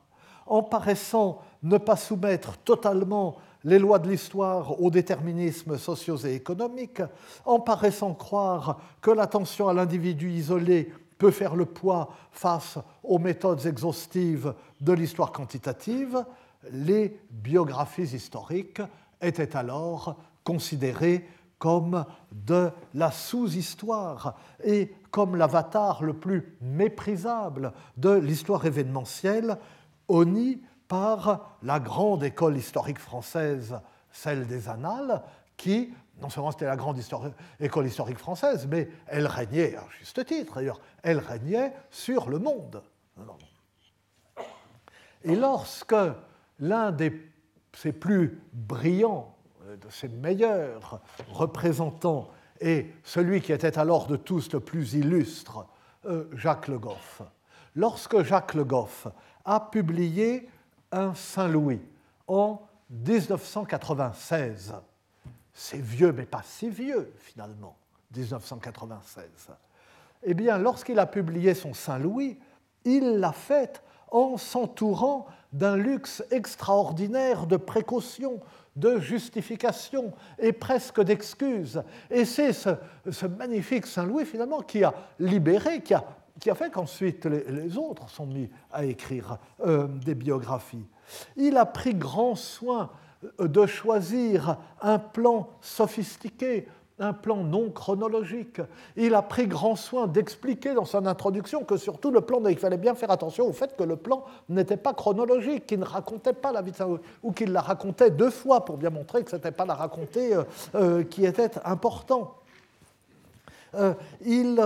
en paraissant ne pas soumettre totalement les lois de l'histoire aux déterminismes sociaux et économiques, en paraissant croire que l'attention à l'individu isolé peut faire le poids face aux méthodes exhaustives de l'histoire quantitative, les biographies historiques étaient alors considérées comme de la sous-histoire et comme l'avatar le plus méprisable de l'histoire événementielle, honni par la grande école historique française, celle des Annales, qui, non seulement c'était la grande école historique française, mais elle régnait, à juste titre d'ailleurs, elle régnait sur le monde. Et lorsque l'un de ses plus brillants de ses meilleurs représentants et celui qui était alors de tous le plus illustre, euh, Jacques Le Goff. Lorsque Jacques Le Goff a publié un Saint-Louis en 1996, c'est vieux mais pas si vieux finalement, 1996, eh bien lorsqu'il a publié son Saint-Louis, il l'a fait en s'entourant d'un luxe extraordinaire de précaution, de justification et presque d'excuses. Et c'est ce, magnifique Saint-Louis, finalement, qui a libéré, qui a, qui a fait qu'ensuite les, autres sont mis à écrire euh, des biographies. Il a pris grand soin euh, de choisir un plan sophistiqué, un plan non chronologique. Il a pris grand soin d'expliquer dans son introduction que surtout le plan, il fallait bien faire attention au fait que le plan n'était pas chronologique, qu'il ne racontait pas la vie de Saint-Louis, ou qu'il la racontait deux fois pour bien montrer que ce n'était pas la raconter euh, euh, qui était important. Euh, il,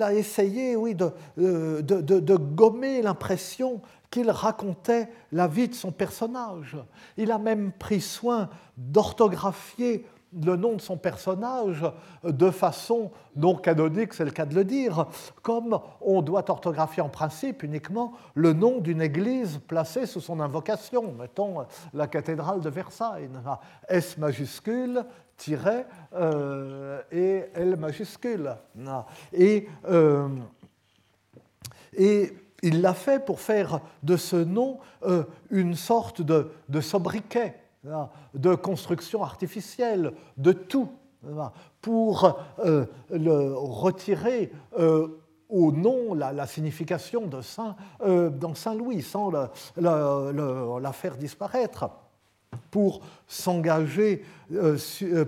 a essayé, oui, de gommer l'impression qu'il racontait la vie de son personnage. Il a même pris soin d'orthographier le nom de son personnage de façon non canonique, c'est le cas de le dire, comme on doit orthographier en principe uniquement le nom d'une église placée sous son invocation, mettons la cathédrale de Versailles, S majuscule, tiret euh, et L majuscule. Et, euh, et il l'a fait pour faire de ce nom euh, une sorte de, sobriquet, de construction artificielle, de tout, pour euh, retirer euh, au nom la, signification de Saint, dans Saint-Louis, sans la, faire disparaître, pour s'engager,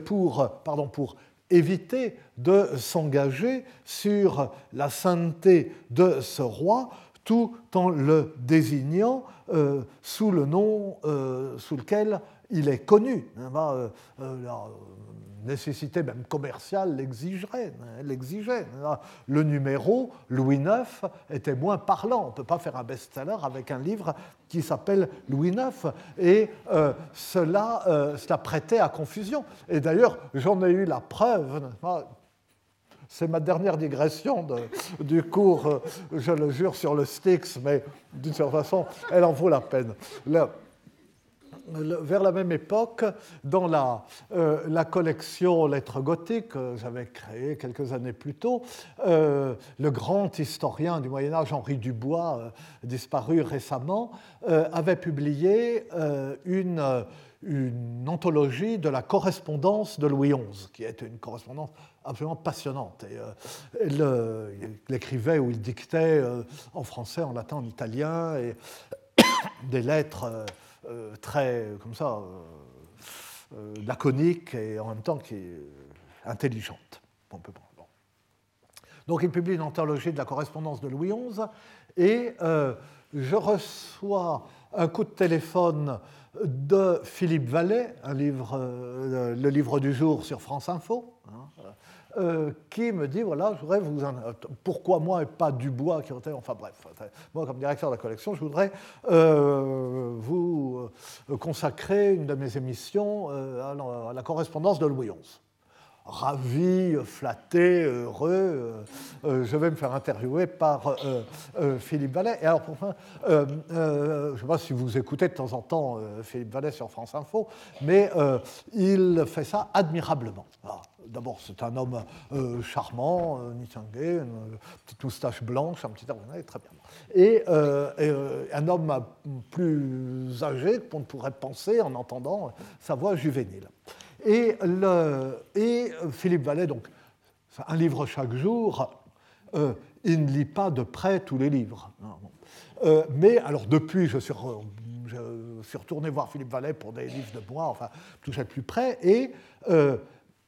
pour, pour éviter de s'engager sur la sainteté de ce roi tout en le désignant euh, sous le nom euh, sous lequel il est connu. Hein, bah, la nécessité même commerciale l'exigerait. Hein, l'exigeait. Le numéro Louis IX était moins parlant. On ne peut pas faire un best-seller avec un livre qui s'appelle Louis IX. Et cela, cela prêtait à confusion. Et d'ailleurs, j'en ai eu la preuve. C'est ma dernière digression du cours, euh, je le jure, sur le Styx, mais d'une certaine façon, elle en vaut la peine. vers la même époque, dans la, euh, collection Lettres gothiques que j'avais créée quelques années plus tôt, euh, le grand historien du Moyen Âge, Henri Dubois, disparu récemment, avait publié une une anthologie de la correspondance de Louis XI, qui est une correspondance absolument passionnante. Euh, il écrivait ou il dictait euh, en français, en latin, en italien, et [COUGHS] des lettres euh, très, comme ça, laconiques et en même temps qui, intelligentes. Donc il publie une anthologie de la correspondance de Louis XI, et je reçois un coup de téléphone de Philippe un livre, le livre du jour sur France Info, hein, euh, qui me dit voilà, je voudrais vous pourquoi moi et pas Dubois qui était enfin bref, moi comme directeur de la collection, je voudrais euh, vous euh, consacrer une de mes émissions à la correspondance de Louis XI ravi, flatté, heureux, je vais me faire interviewer par Philippe Vallet. Et alors, pour je ne sais pas si vous écoutez de temps en temps Philippe Vallet sur France Info, mais il fait ça admirablement. D'abord, c'est un homme euh, charmant, euh, une petite moustache blanche, un petit air très bien. Et, euh, un homme plus âgé qu'on ne pourrait penser en entendant sa voix juvénile. Et, Philippe Vallet, donc, un livre chaque jour, il ne lit pas de près tous les livres. mais alors, depuis, je suis, retourné voir Philippe Vallet pour des livres de moi, enfin, toucher plus près, et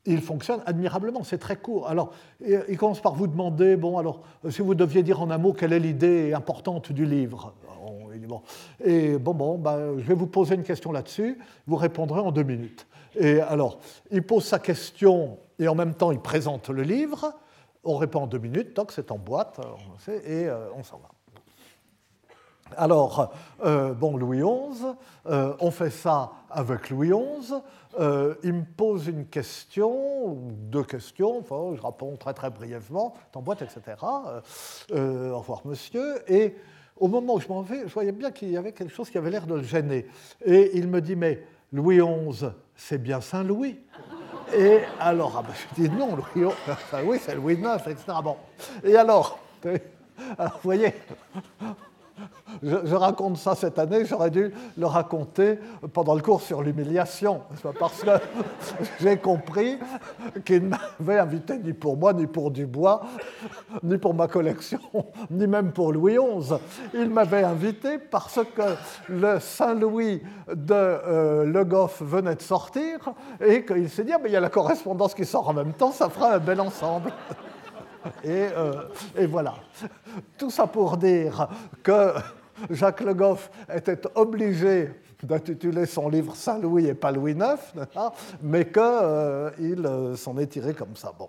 il fonctionne admirablement, c'est très court. Alors, il commence par vous demander, bon, alors, si vous deviez dire en un mot quelle est l'idée importante du livre? Et bon, bon, ben, je vais vous poser une question là-dessus, vous répondrez en deux minutes. Et alors, il pose sa question et en même temps, il présente le livre. On répond en deux minutes, donc c'est en boîte, et euh, on s'en va. Alors, euh, bon, Louis XI, euh, on fait ça avec Louis XI. Il me pose une question, deux questions, enfin, je réponds très très brièvement, boîte, etc. au revoir monsieur. Et au moment où je m'en vais, je voyais bien qu'il y avait quelque chose qui avait l'air de le gêner. Et il me dit, mais Louis XI, c'est bien Saint-Louis Et alors, ah ben, je dis non, Louis XI, [LAUGHS] Saint-Louis, c'est Louis IX, etc. Bon. Et alors, [LAUGHS] alors vous voyez, je, raconte ça cette année, j'aurais dû le raconter pendant le cours sur l'humiliation, parce que [LAUGHS] j'ai compris qu'il m'avait invité ni pour moi, ni pour Dubois, ni pour ma collection, [LAUGHS] ni même pour Louis XI. Il m'avait invité parce que le Saint-Louis de euh, Le Goff venait de sortir et qu'il s'est dit, ah, mais il y a la correspondance qui sort en même temps, ça fera un bel ensemble. [LAUGHS] Euh, et, voilà. Tout ça pour dire que Jacques Le Goff était obligé d'intituler son livre Saint-Louis et pas Louis IX, mais qu'il euh, euh, s'en est tiré comme ça. Bon.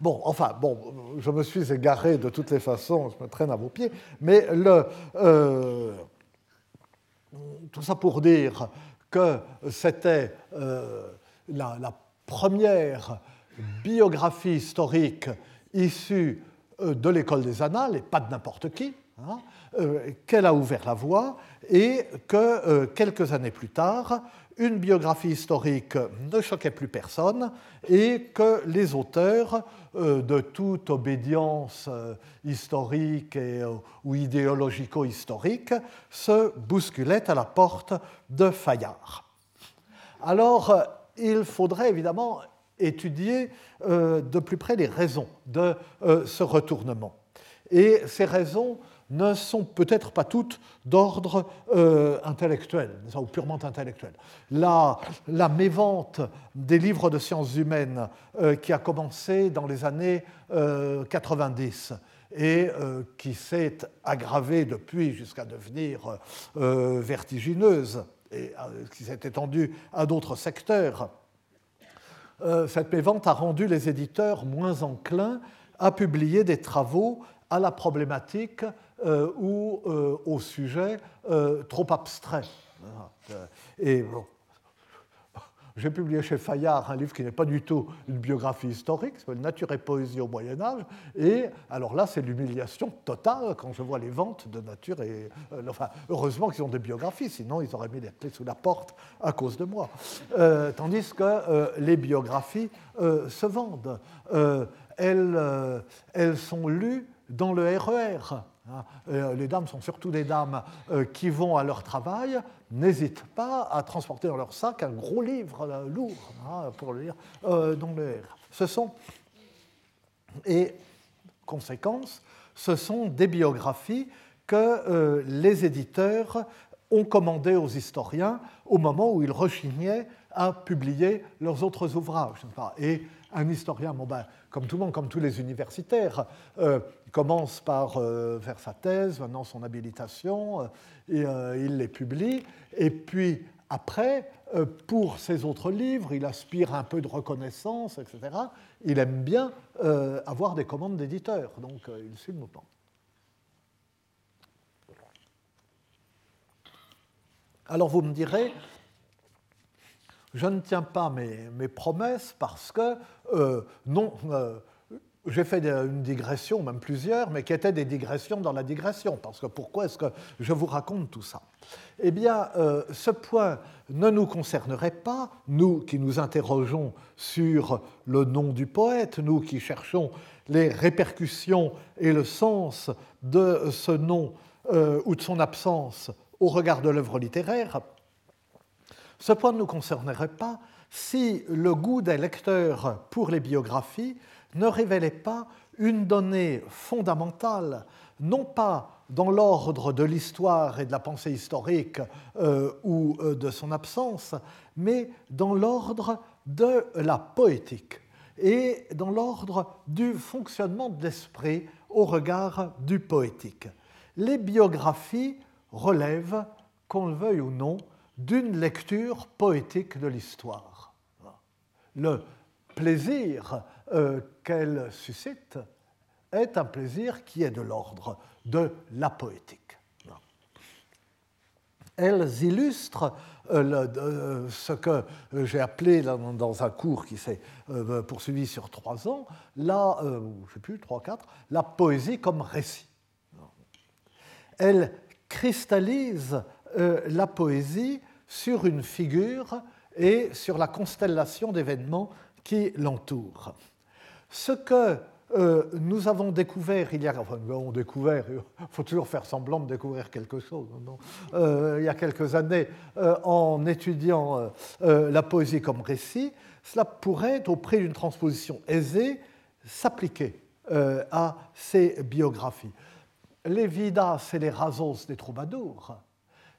Bon, enfin, bon, je me suis égaré de toutes les façons, je me traîne à vos pieds, mais le, tout ça pour dire que c'était la, première biographie historique issue euh, de l'école des annales, et pas de n'importe qui, hein, euh, qu'elle a ouvert la voie, et que euh, quelques années plus tard, une biographie historique ne choquait plus personne, et que les auteurs de toute obédience historique ou idéologico-historique se bousculaient à la porte de Fayard. Alors, il faudrait évidemment étudier euh, de plus près les raisons de euh, ce retournement. Et ces raisons ne sont peut-être pas toutes d'ordre euh, intellectuel, ou purement intellectuel. La, la, mévente des livres de sciences humaines qui a commencé dans les années 90 et qui s'est aggravée depuis jusqu'à devenir vertigineuse et qui s'est étendue à d'autres secteurs. Cette mévente a rendu les éditeurs moins enclins à publier des travaux à la problématique ou au sujet trop abstrait. J'ai publié chez Fayard un livre qui n'est pas du tout une biographie historique, c'est Nature et poésie au Moyen Âge. Et alors là, c'est l'humiliation totale quand je vois les ventes de Nature et... Euh, enfin, heureusement qu'ils ont des biographies, sinon ils auraient mis les clés sous la porte à cause de moi. Euh, tandis que euh, les biographies se vendent. Elles, sont lues dans le RER. E Hein. Les dames sont surtout des dames qui vont à leur travail, n'hésitent pas à transporter dans leur sac un gros livre euh, lourd hein, pour le lire dans le Ce sont, et conséquence, ce sont des biographies que les éditeurs ont commandées aux historiens au moment où ils rechignaient à publier leurs autres ouvrages. Et un historien, ben, comme tout le monde, comme tous les universitaires, euh, commence par euh, faire sa thèse, maintenant son habilitation, euh, et il les publie. Et puis après, pour ses autres livres, il aspire un peu de reconnaissance, etc. Il aime bien avoir des commandes d'éditeurs, donc il suit le mouvement. Alors vous me direz, je ne tiens pas mes, promesses parce que euh, non, euh, j'ai fait une digression, même plusieurs, mais qui étaient des digressions dans la digression. Parce que pourquoi est-ce que je vous raconte tout ça? Eh bien, euh, ce point ne nous concernerait pas, nous qui nous interrogeons sur le nom du poète, nous qui cherchons les répercussions et le sens de ce nom ou de son absence au regard de l'œuvre littéraire. Ce point ne nous concernerait pas si le goût des lecteurs pour les biographies ne révélait pas une donnée fondamentale, non pas dans l'ordre de l'histoire et de la pensée historique euh, ou euh, de son absence, mais dans l'ordre de la poétique et dans l'ordre du fonctionnement de l'esprit au regard du poétique. Les biographies relèvent, qu'on le veuille ou non, d'une lecture poétique de l'histoire. Le plaisir euh, qu'elle suscite est un plaisir qui est de l'ordre de la poétique. Elles illustrent euh, euh, ce que j'ai appelé dans un cours qui s'est poursuivi sur trois ans, la, je plus, trois, quatre, la poésie comme récit. Elle cristallise la poésie sur une figure et sur la constellation d'événements qui l'entourent. Ce que euh, nous avons découvert il y a, enfin, on découvert, il faut toujours faire semblant de découvrir quelque chose, euh, il y a quelques années, euh, en étudiant la poésie comme récit, cela pourrait, au prix d'une transposition aisée, s'appliquer à ces biographies. Les Vidas et les Rasos des troubadours,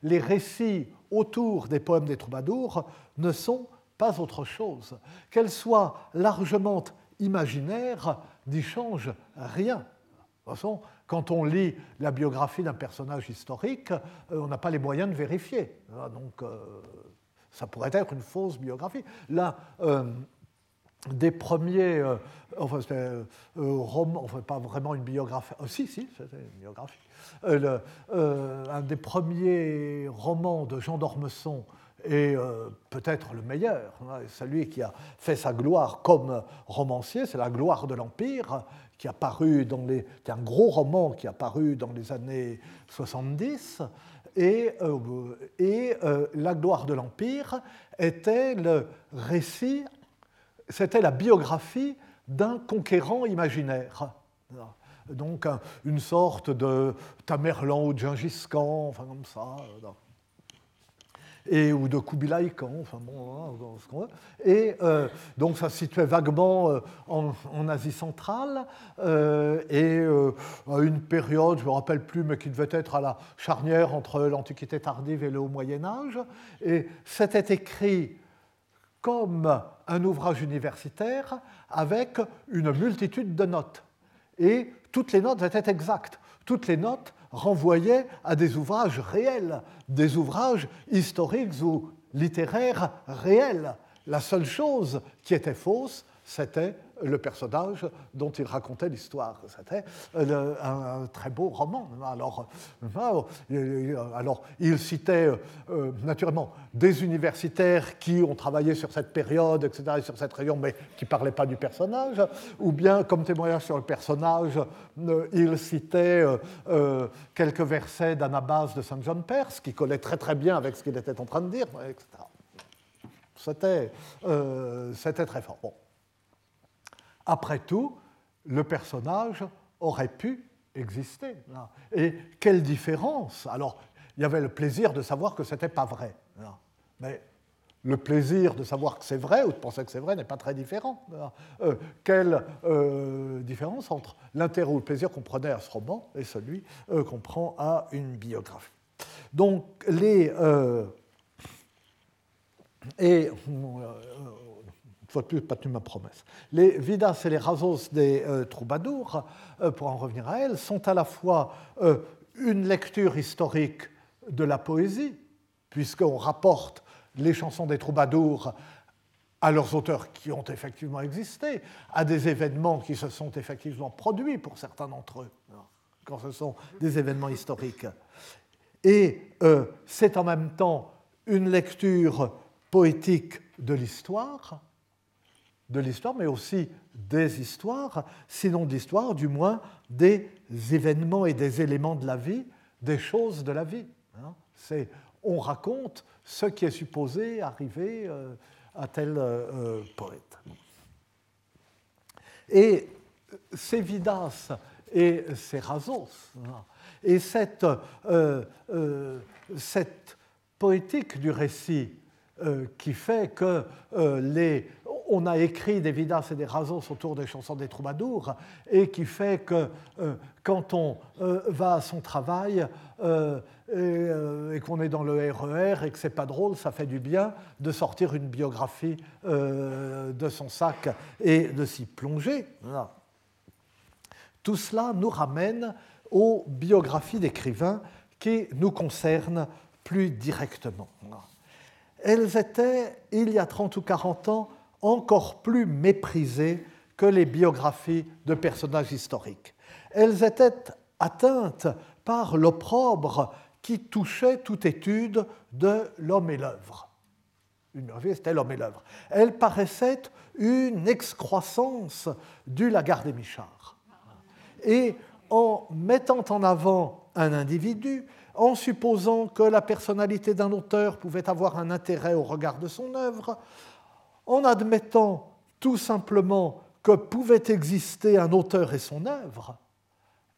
les récits autour des poèmes des troubadours ne sont pas autre chose. Qu'elles soient largement imaginaires n'y change rien. De toute façon, quand on lit la biographie d'un personnage historique, euh, on n'a pas les moyens de vérifier. Donc, euh, ça pourrait être une fausse biographie. Là, euh, des premiers enfin, romans, enfin, pas vraiment une biographie, si, si, c'était une biographie, euh, euh, un des premiers romans de Jean d'Ormesson et euh, peut-être le meilleur, hein, celui qui a fait sa gloire comme romancier, c'est La gloire de l'Empire, qui a paru dans les, un gros roman qui a paru dans les années 70. Et, et La gloire de l'Empire était le récit, c'était la biographie d'un conquérant imaginaire donc une sorte de Tamerlan ou de Gengis Khan, enfin comme ça, euh, et, ou de Kubilai Khan, enfin bon, hein, ce qu'on veut. Et euh, donc ça se situait vaguement euh, en, Asie centrale, et à une période, je ne me rappelle plus, mais qui devait être à la charnière entre l'Antiquité tardive et le Haut Moyen Âge, et c'était écrit comme un ouvrage universitaire avec une multitude de notes. Et toutes les notes étaient exactes. Toutes les notes renvoyait à des ouvrages réels, des ouvrages historiques ou littéraires réels. La seule chose qui était fausse, c'était le personnage dont il racontait l'histoire. C'était un, très beau roman. Alors, euh, alors il citait euh, naturellement des universitaires qui ont travaillé sur cette période, etc., sur cette région, mais qui ne parlaient pas du personnage, ou bien comme témoignage sur le personnage, euh, il citait quelques versets d'Anabas de Saint John Perse, qui collait très très bien avec ce qu'il était en train de dire, etc. C'était très fort. Après tout, le personnage aurait pu exister. Et quelle différence? Alors, il y avait le plaisir de savoir que ce n'était pas vrai. Mais le plaisir de savoir que c'est vrai ou de penser que c'est vrai n'est pas très différent. Euh, quelle euh, différence entre l'intérêt ou le plaisir qu'on prenait à ce roman et celui euh, qu'on prend à une biographie? Donc, les. et fois de plus, pas tenu ma promesse. Les Vidas et les Razos des euh, troubadours, euh, pour en revenir à elles, sont à la fois euh, une lecture historique de la poésie, puisqu'on rapporte les chansons des troubadours à leurs auteurs qui ont effectivement existé, à des événements qui se sont effectivement produits pour certains d'entre eux, hein, quand ce sont des événements historiques. Et c'est en même temps une lecture poétique de l'histoire, de l'histoire, mais aussi des histoires, sinon d'histoire, du moins des événements et des éléments de la vie, des choses de la vie. Hein. C'est, on raconte ce qui est supposé arriver euh, à tel euh, euh, poète. Et ces vidas et ces rasos, hein, et cette, cette poétique du récit qui fait que les on a écrit des vidas et des rasos autour des chansons des troubadours et qui fait que euh, quand on euh, va à son travail euh, et, qu'on est dans le RER e et que c'est pas drôle, ça fait du bien de sortir une biographie de son sac et de s'y plonger. Tout cela nous ramène aux biographies d'écrivains qui nous concernent plus directement. Elles étaient, il y a 30 ou 40 ans, encore plus méprisées que les biographies de personnages historiques. Elles étaient atteintes par l'opprobre qui touchait toute étude de l'homme et l'œuvre. Une biographie, c'était l'homme et l'œuvre. Elles paraissaient une excroissance du Lagarde et Michard. Et en mettant en avant un individu, en supposant que la personnalité d'un auteur pouvait avoir un intérêt au regard de son œuvre, en admettant tout simplement que pouvait exister un auteur et son œuvre,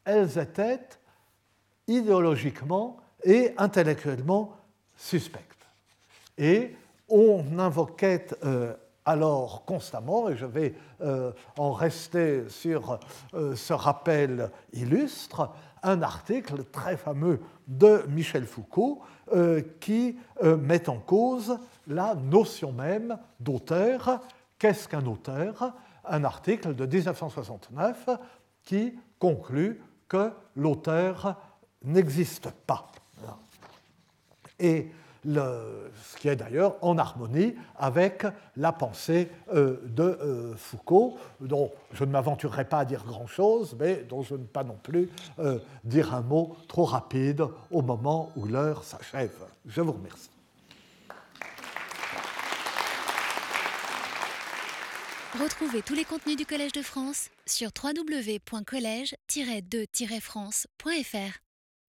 elles étaient idéologiquement et intellectuellement suspectes. Et on invoquait euh, alors constamment, et je vais euh, en rester sur euh, ce rappel illustre, un article très fameux de Michel Foucault qui met en cause la notion même d'auteur. Qu'est-ce qu'un auteur? Un article de 1969 qui conclut que l'auteur n'existe pas. Et ce qui est d'ailleurs en harmonie avec la pensée euh, de euh, Foucault, dont je ne m'aventurerai pas à dire grand-chose, mais dont je ne pas non plus euh, dire un mot trop rapide au moment où l'heure s'achève. Je vous remercie. Retrouvez tous les contenus du Collège de France sur www.colège-2-france.fr.